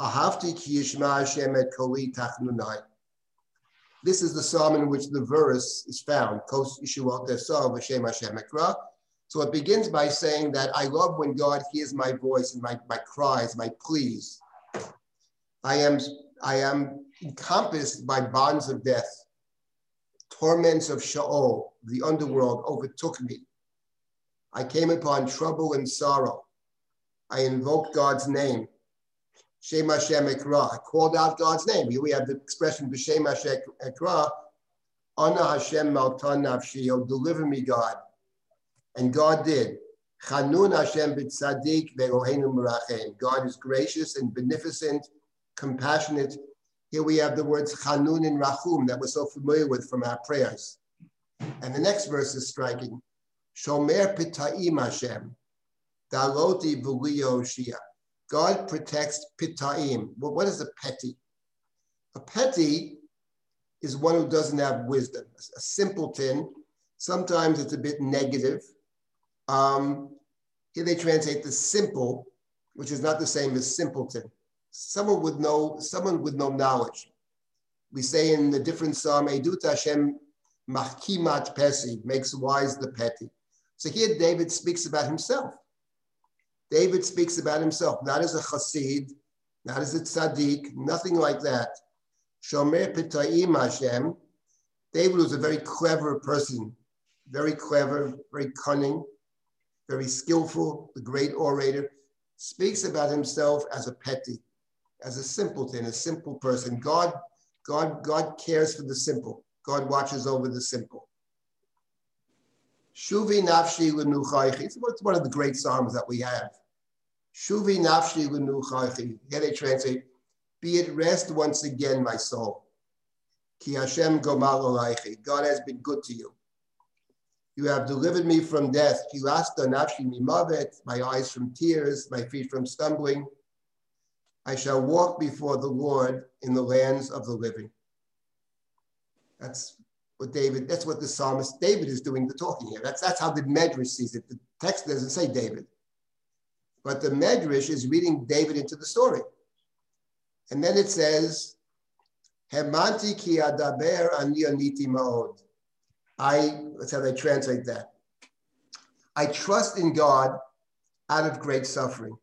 Ahavti ki yishma Hashem et koli tachnunai. This is the psalm in which the verse is found, Kos Yeshuot Esa Hashem Hashem Ekra. So it begins by saying that I love when God hears my voice and my, my cries, my pleas. I am, I am encompassed by bonds of death torments of Sheol, the underworld, overtook me. I came upon trouble and sorrow. I invoked God's name. Shem Hashem Ekra. I called out God's name. Here we have the expression B'Shem Hashem Ekra. Ana Hashem Maltan Nafshi. Deliver me, God. And God did. Chanun Hashem B'Tzadik Ve'ohenu Merachem. God is gracious and beneficent, compassionate, here we have the words Chanun and Rachum that we're so familiar with from our prayers. And the next verse is striking. Shomer Pita'im Hashem, Daloti Vuliyo Shia. God protects Pita'im. Well, what is a petty? A petty is one who doesn't have wisdom, a simpleton. Sometimes it's a bit negative. Um, here they translate the simple, which is not the same as simpleton someone would know, someone with no knowledge. We say in the different psalm, Edut Hashem machkimat pesi, makes wise the petty. So here David speaks about himself. David speaks about himself, not as a chassid, not as a tzaddik, nothing like that. Shomer pitayim Hashem. David was a very clever person, very clever, very cunning, very skillful, the great orator, speaks about himself as a petty as a simpleton, a simple person. God, God, God cares for the simple. God watches over the simple. Shuvi nafshi l'nuchaychi. It's one of the great psalms that we have. Shuvi nafshi l'nuchaychi. Here they translate, be at rest once again, my soul. Ki Hashem gomal. God has been good to you. You have delivered me from death. My eyes from tears, my feet from stumbling. I shall walk before the Lord in the lands of the living. That's what David, that's what the psalmist David is doing the talking here. That's, that's how the Medrash sees it. The text doesn't say David. But the Medrash is reading David into the story. And then it says, Hemanti ki adaber ani aniti ma'od. I, that's how they translate that. I trust in God out of great suffering.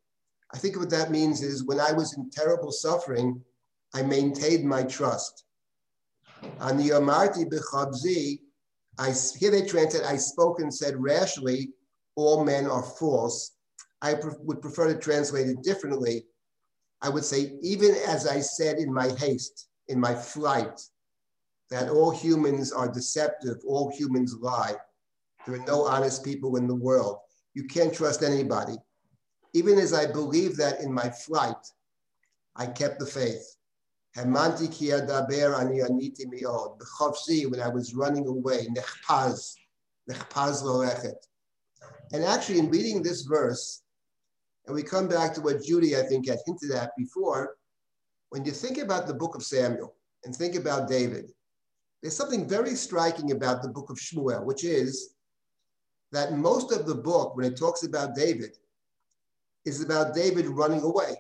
I think what that means is when I was in terrible suffering, I maintained my trust. On the Amarti B'chabzi, I here they translate, I spoke and said rashly, all men are false. I pre would prefer to translate it differently. I would say, even as I said in my haste, in my flight, that all humans are deceptive, all humans lie. There are no honest people in the world. You can't trust anybody. Even as I believed that in my flight, I kept the faith. When I was running away. And actually, in reading this verse, and we come back to what Judy, I think, had hinted at before, when you think about the book of Samuel and think about David, there's something very striking about the book of Shmuel, which is that most of the book, when it talks about David, is about David running away.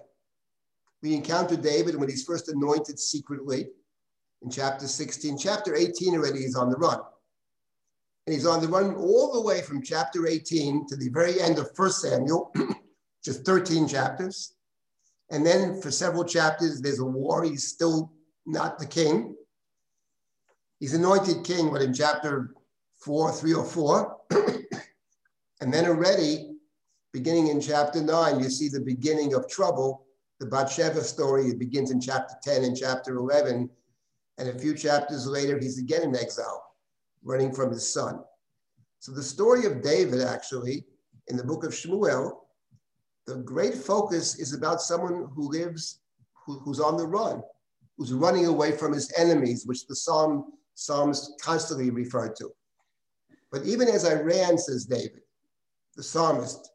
We encounter David when he's first anointed secretly in chapter 16. Chapter 18 already he's on the run. And he's on the run all the way from chapter 18 to the very end of 1 Samuel, just 13 chapters. And then for several chapters, there's a war. He's still not the king. He's anointed king, but in chapter four, three or four. and then already beginning in chapter nine, you see the beginning of trouble. The Bathsheba story it begins in chapter 10 and chapter 11. And a few chapters later, he's again in exile, running from his son. So the story of David, actually, in the book of Shmuel, the great focus is about someone who lives, who, who's on the run, who's running away from his enemies, which the Psalm, Psalms constantly refer to. But even as I ran, says David, the psalmist,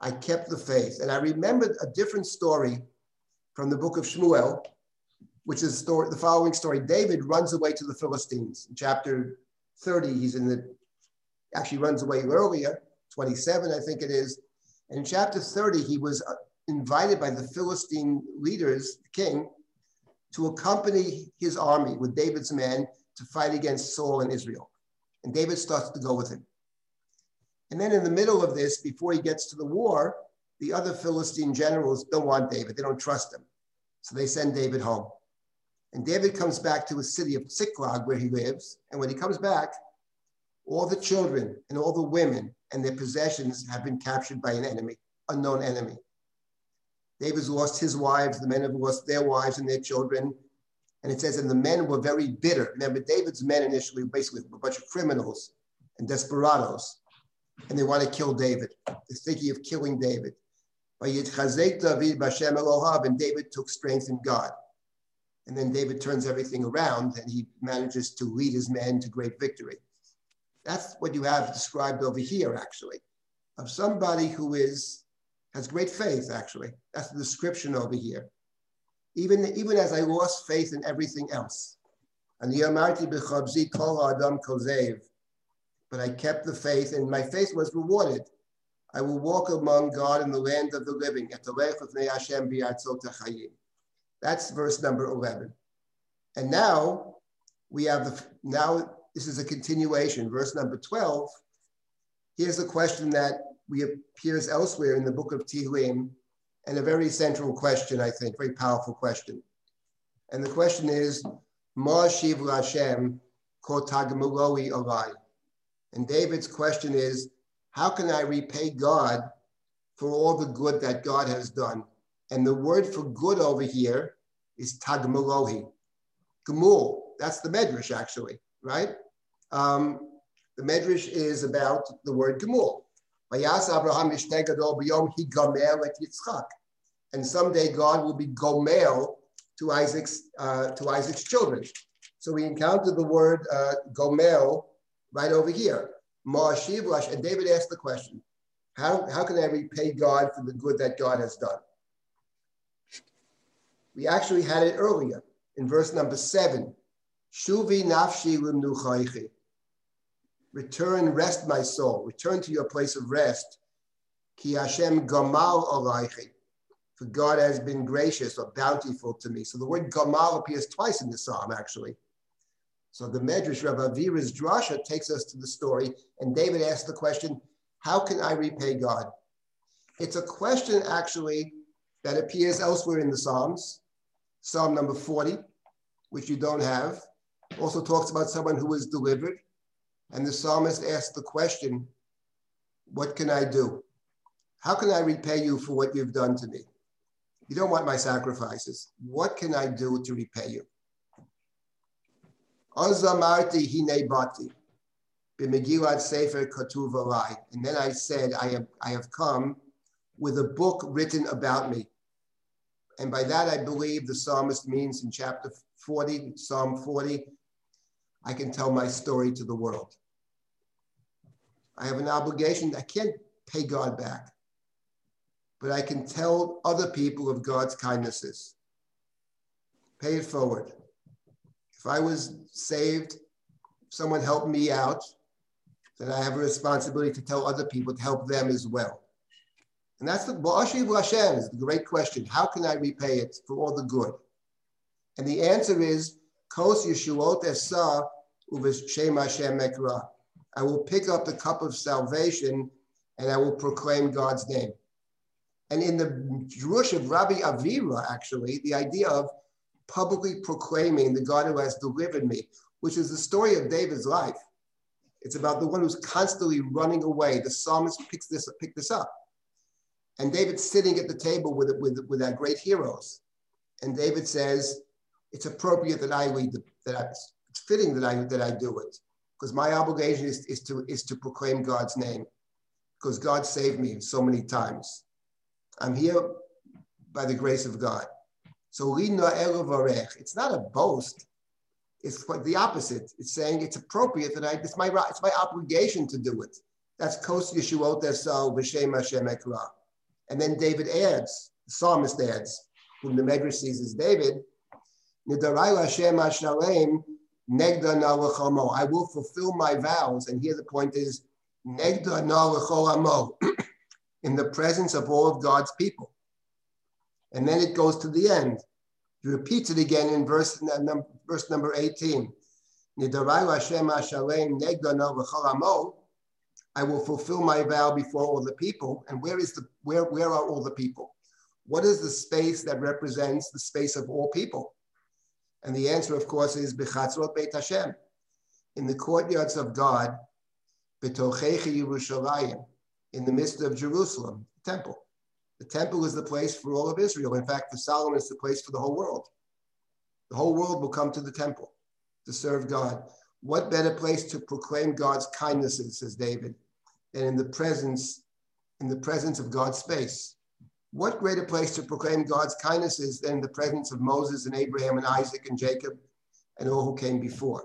I kept the faith. And I remembered a different story from the book of Shmuel, which is story, the following story. David runs away to the Philistines. In chapter 30, he's in the, actually runs away earlier, 27, I think it is. And in chapter 30, he was uh, invited by the Philistine leaders, the king, to accompany his army with David's men to fight against Saul and Israel. And David starts to go with him. And then in the middle of this, before he gets to the war, the other Philistine generals don't want David. They don't trust him. So they send David home. And David comes back to his city of Ziklag, where he lives. And when he comes back, all the children and all the women and their possessions have been captured by an enemy, unknown enemy. David's lost his wives, the men have lost their wives and their children. And it says, and the men were very bitter. Remember, David's men initially were basically were a bunch of criminals and desperados and they want to kill David. They're thinking of killing David. And David took strength in God. And then David turns everything around and he manages to lead his men to great victory. That's what you have described over here, actually, of somebody who is has great faith, actually. That's the description over here. Even, even as I lost faith in everything else. And but I kept the faith, and my faith was rewarded. I will walk among God in the land of the living. That's verse number 11. And now we have the, now this is a continuation. Verse number 12. Here's a question that we appears elsewhere in the book of Tehillim, and a very central question, I think, very powerful question. And the question is, Ma Shiv Lashem Ko Tagmuloi Alai. And David's question is, how can I repay God for all the good that God has done? And the word for good over here is tagmalohi. Gemul, that's the medrash actually, right? Um, the medrash is about the word gemul. And someday God will be gomel to Isaac's uh, to Isaac's children. So we encounter the word uh, gomel right over here. And David asked the question, how, how can I repay God for the good that God has done? We actually had it earlier in verse number seven. Shuvi nafshi. Return, rest my soul. Return to your place of rest. Ki Hashem gamal alaychi. For God has been gracious or bountiful to me. So the word gamal appears twice in the psalm, actually. So the Medrash Rav Avira's drasha takes us to the story, and David asks the question, "How can I repay God?" It's a question actually that appears elsewhere in the Psalms. Psalm number 40, which you don't have, also talks about someone who was delivered. And the psalmist asks the question, What can I do? How can I repay you for what you've done to me? You don't want my sacrifices. What can I do to repay you? B'megillat sefer katuv. And then I said, I have, I have come with a book written about me. And by that, I believe the psalmist means in chapter 40, Psalm 40, I can tell my story to the world. I have an obligation. I can't pay God back, but I can tell other people of God's kindnesses. Pay it forward. If I was saved, someone helped me out, then I have a responsibility to tell other people to help them as well. And that's the Ba'ashiv Hashem is the great question. How can I repay it for all the good? And the answer is Kos Yeshuot Esa Shem Hashem Mekra. I will pick up the cup of salvation and I will proclaim God's name. And in the Jewish of Rabbi Avira, actually, the idea of publicly proclaiming the God who has delivered me, which is the story of David's life. It's about the one who's constantly running away. The psalmist picks this, pick this up. And David's sitting at the table with, with, with our great heroes. And David says, it's appropriate that I lead, the, that I, it's fitting that I, that I do it. Because my obligation is, is, to, is to proclaim God's name. Because God saved me so many times. I'm here by the grace of God. So it's not a boast. It's quite the opposite. It's saying it's appropriate that I, it's my, it's my obligation to do it. That's Kos Yeshuot Esa B'Shem Hashem Ekra. And then David adds, the psalmist adds, whom the Medrash sees as David, Nidarai Hashem Hashalem Negda Na I will fulfill my vows. And here the point is, Negda Na in the presence of all of God's people. And then it goes to the end. He repeats it again in verse, verse number 18. Nidarai Hashem Hashalem Negda I will fulfill my vow before all the people. And where is the where where are all the people? What is the space that represents the space of all people? And the answer, of course, is Bechatzrot Beit Hashem, in the courtyards of God, Betochechi Yerushalayim, in the midst of Jerusalem, the temple. The temple is the place for all of Israel. In fact, the Solomon is the place for the whole world. The whole world will come to the temple to serve God. What better place to proclaim God's kindnesses, says David, than in the presence, in the presence of God's space? What greater place to proclaim God's kindnesses than the presence of Moses and Abraham and Isaac and Jacob and all who came before?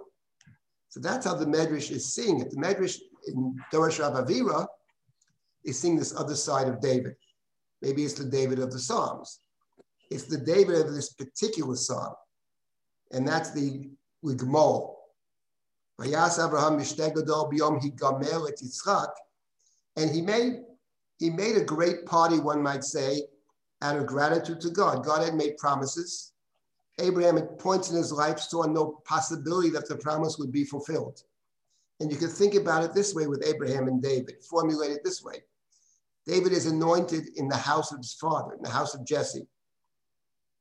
So that's how the Medrash is seeing it. The Medrash in Dorosh Rav Avira is seeing this other side of David. Maybe it's the David of the Psalms. It's the David of this particular psalm. And that's the Ligmol, Vayas Abraham Biyom Higamel et Yitzchak. And he made, he made a great party, one might say, out of gratitude to God. God had made promises. Abraham at points in his life saw no possibility that the promise would be fulfilled. And you can think about it this way with Abraham and David, formulated this way. David is anointed in the house of his father, in the house of Jesse.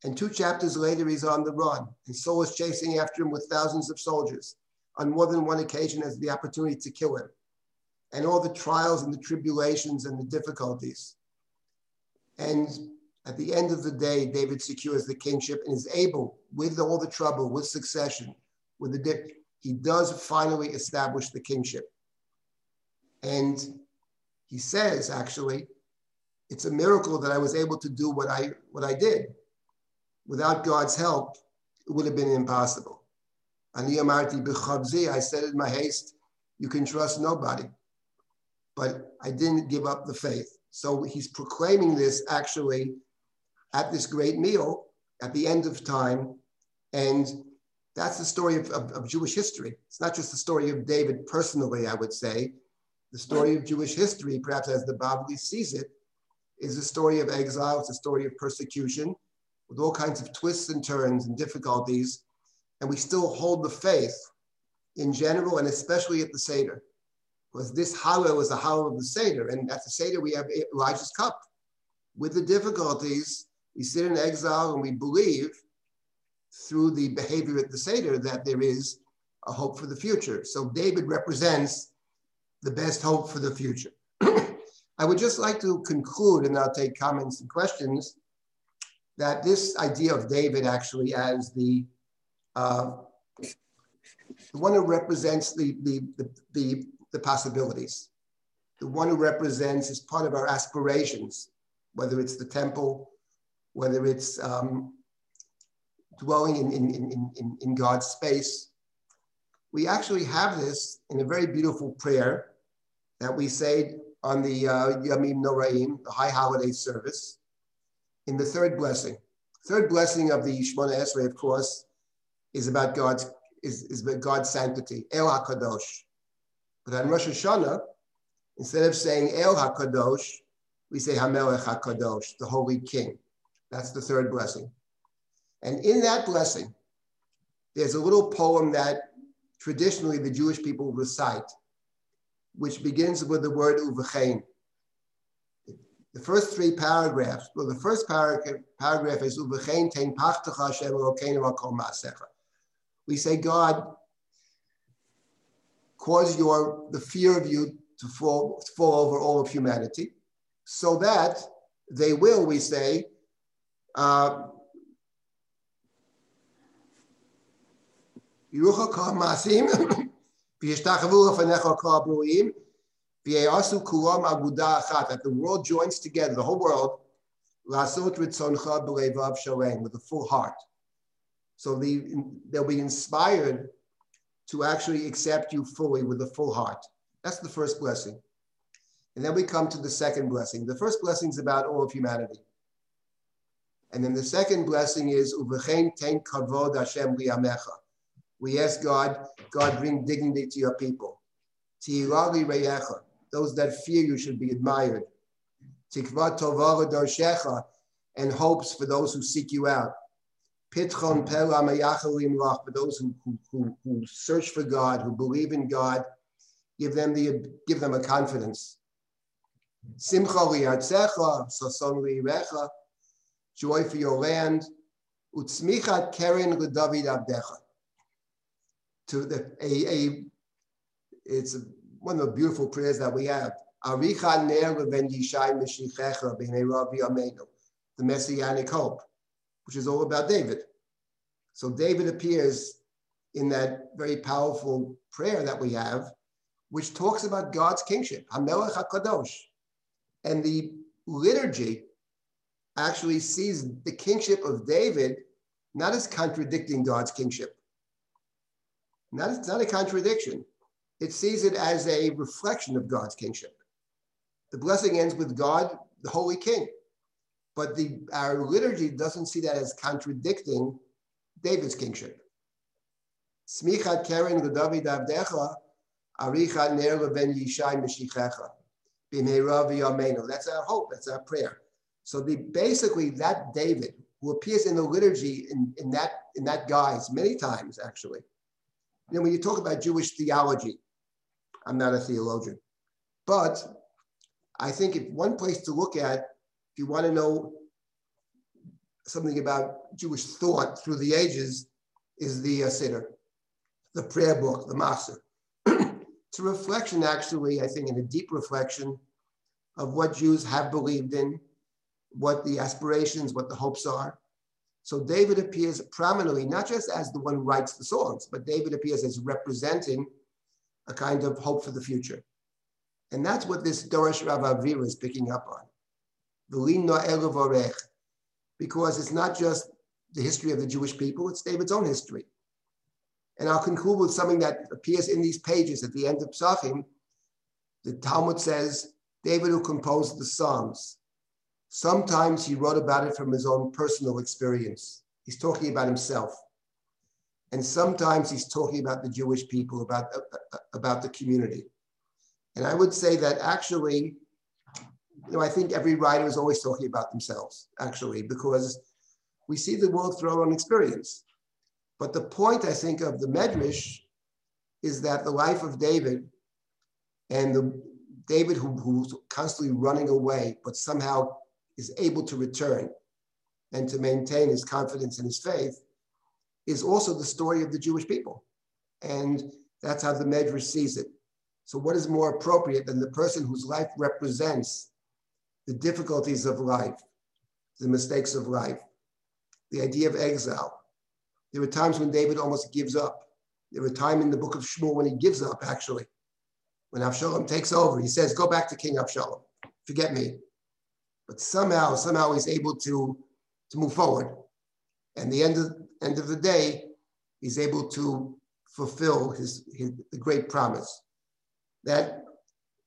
And two chapters later, he's on the run, and Saul is chasing after him with thousands of soldiers on more than one occasion has the opportunity to kill him, and all the trials and the tribulations and the difficulties. And At the end of the day, David secures the kingship and is able, with all the trouble, with succession, with the dip, he does finally establish the kingship. And he says, actually, it's a miracle that I was able to do what I what I did. Without God's help, it would have been impossible. I said in my haste, you can trust nobody. But I didn't give up the faith. So he's proclaiming this actually at this great meal at the end of time. And that's the story of, of, of, Jewish history. It's not just the story of David personally, I would say. The story of Jewish history, perhaps as the Bavli sees it, is a story of exile, it's a story of persecution with all kinds of twists and turns and difficulties. And we still hold the faith in general and especially at the Seder. Because this Hallel was the Hallel of the Seder. And at the Seder, we have Elijah's cup. With the difficulties, we sit in exile and we believe through the behavior at the Seder that there is a hope for the future. So David represents the best hope for the future. I would just like to conclude, and I'll take comments and questions, that this idea of David actually as the, uh, the one who represents the, the, the, the, the possibilities, the one who represents is part of our aspirations, whether it's the temple, whether it's um, dwelling in, in, in, in, in God's space. We actually have this in a very beautiful prayer that we say on the uh, Yamim Noraim, the high holiday service, in the third blessing. Third blessing of the Shemona Esrei, of course, is about God's is, is about God's sanctity, El HaKadosh. But on Rosh Hashanah, instead of saying El HaKadosh, we say Hamelech HaKadosh, the Holy King. That's the third blessing. And in that blessing, there's a little poem that traditionally the Jewish people recite, which begins with the word uvechein. The first three paragraphs, well, the first paragraph, paragraph is. We say, God, cause your the fear of you to fall, fall over all of humanity, so that they will, we say, uh, that the world joins together, the whole world, with a full heart. So the, they'll be inspired to actually accept you fully with a full heart. That's the first blessing. And then we come to the second blessing. The first blessing is about all of humanity. And then the second blessing is. We ask God, God bring dignity to your people. Those that fear you should be admired. And hopes for those who seek you out. Pitchon pela mayachalim lach. For those who, who, who, search for God, who believe in God, give them the give them a confidence. Simcha li'artzecha, sason li'irecha joy for your land. Utzmichat keren l'David avdecha. To the a, a it's one of the beautiful prayers that we have. Aricha ner leven yishai mishichecha b'nei Amenu, the messianic hope, which is all about David. So David appears in that very powerful prayer that we have, which talks about God's kingship, Hamelech HaKadosh. And the liturgy actually sees the kingship of David not as contradicting God's kingship. Not, it's not a contradiction. It sees it as a reflection of God's kingship. The blessing ends with God, the Holy King. But the, our liturgy doesn't see that as contradicting David's kingship. Smichat keren David avdecha, arichat ner leven yishai meshichecha. That's our hope. That's our prayer. So the basically that David, who appears in the liturgy in, in that in that guise many times actually. And when you talk about Jewish theology, I'm not a theologian, but I think if one place to look at, if you want to know something about Jewish thought through the ages, is the uh, the prayer book, the Maser. it's a reflection, actually, I think, in a deep reflection of what Jews have believed in what the aspirations, what the hopes are. So David appears prominently, not just as the one who writes the songs, but David appears as representing a kind of hope for the future. And that's what this Dorish Rav Avira is picking up on. Because it's not just the history of the Jewish people, it's David's own history. And I'll conclude with something that appears in these pages at the end of Psachim. The Talmud says, David who composed the Psalms. Sometimes he wrote about it from his own personal experience. He's talking about himself. And sometimes he's talking about the Jewish people, about, about the community. And I would say that actually, you know, I think every writer is always talking about themselves, actually, because we see the world through our own experience. But the point, I think, of the Medrash is that the life of David and the David who, who's constantly running away, but somehow is able to return and to maintain his confidence and his faith, is also the story of the Jewish people. And that's how the Medrash sees it. So, what is more appropriate than the person whose life represents the difficulties of life, the mistakes of life, the idea of exile? There are times when David almost gives up. There are times in the book of Shmuel when he gives up, actually. When Avshalom takes over, he says, Go back to King Avshalom, forget me. But somehow, somehow he's able to, to move forward. And the end of, end of the day, he's able to fulfill his, his the great promise. That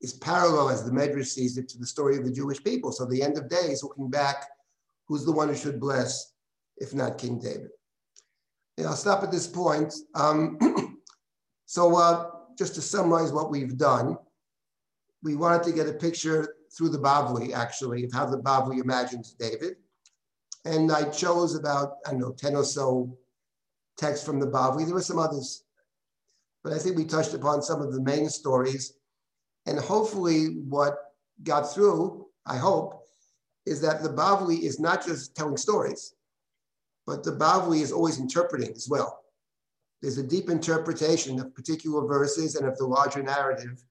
is parallel, as the Medrash sees it, to the story of the Jewish people. So the end of days, looking back, who's the one who should bless, if not King David? And I'll stop at this point. Um, so uh, just to summarize what we've done, we wanted to get a picture through the Bavli, actually, of how the Bavli imagines David. And I chose about, I don't know, 10 or so texts from the Bavli. There were some others, but I think we touched upon some of the main stories. And hopefully, what got through, I hope, is that the Bavli is not just telling stories, but the Bavli is always interpreting as well. There's a deep interpretation of particular verses and of the larger narrative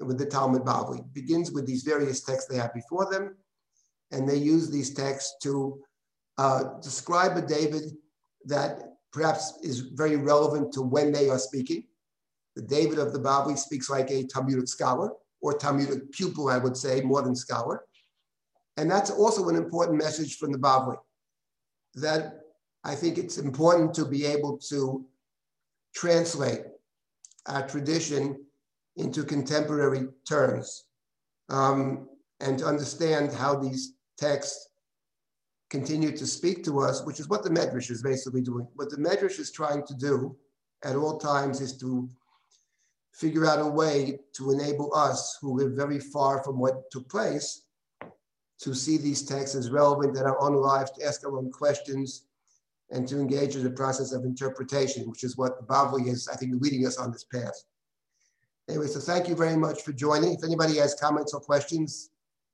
with the Talmud Bavli. It begins with these various texts they have before them, and they use these texts to uh, describe a David that perhaps is very relevant to when they are speaking. The David of the Bavli speaks like a Talmudic scholar, or Talmudic pupil, I would say, more than scholar. And that's also an important message from the Bavli, that I think it's important to be able to translate our tradition into contemporary terms um, and to understand how these texts continue to speak to us, which is what the Medrash is basically doing. What the Medrash is trying to do at all times is to figure out a way to enable us who live very far from what took place to see these texts as relevant in our own lives, to ask our own questions, and to engage in the process of interpretation, which is what Bavli is, I think, leading us on this path. Anyway, so thank you very much for joining. If anybody has comments or questions,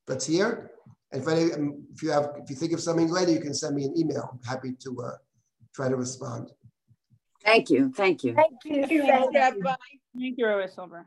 let's hear. And if, any, um, if you have, if you think of something later, you can send me an email. I'm happy to uh, try to respond. Thank you. Thank you. Thank you. Thank you, Rabbi. Thank you, Rabbi Silber.